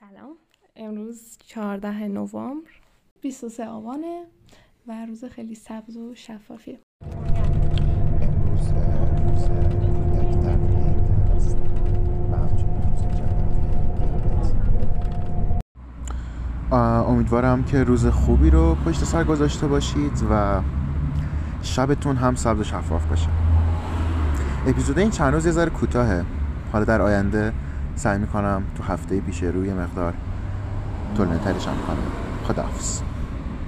سلام. امروز 14 نوامبر 23 آبانه و روز خیلی سبز و شفافیه. امیدوارم که روز خوبی رو پشت سر گذاشته باشید و شبتون هم سبز و شفاف باشه. اپیزود این چند روز یه ذره کوتاهه. حالا در آینده سعی می‌کنم تو هفته پیش روی مقدار طولانی ترش هم کنم. خداحافظ.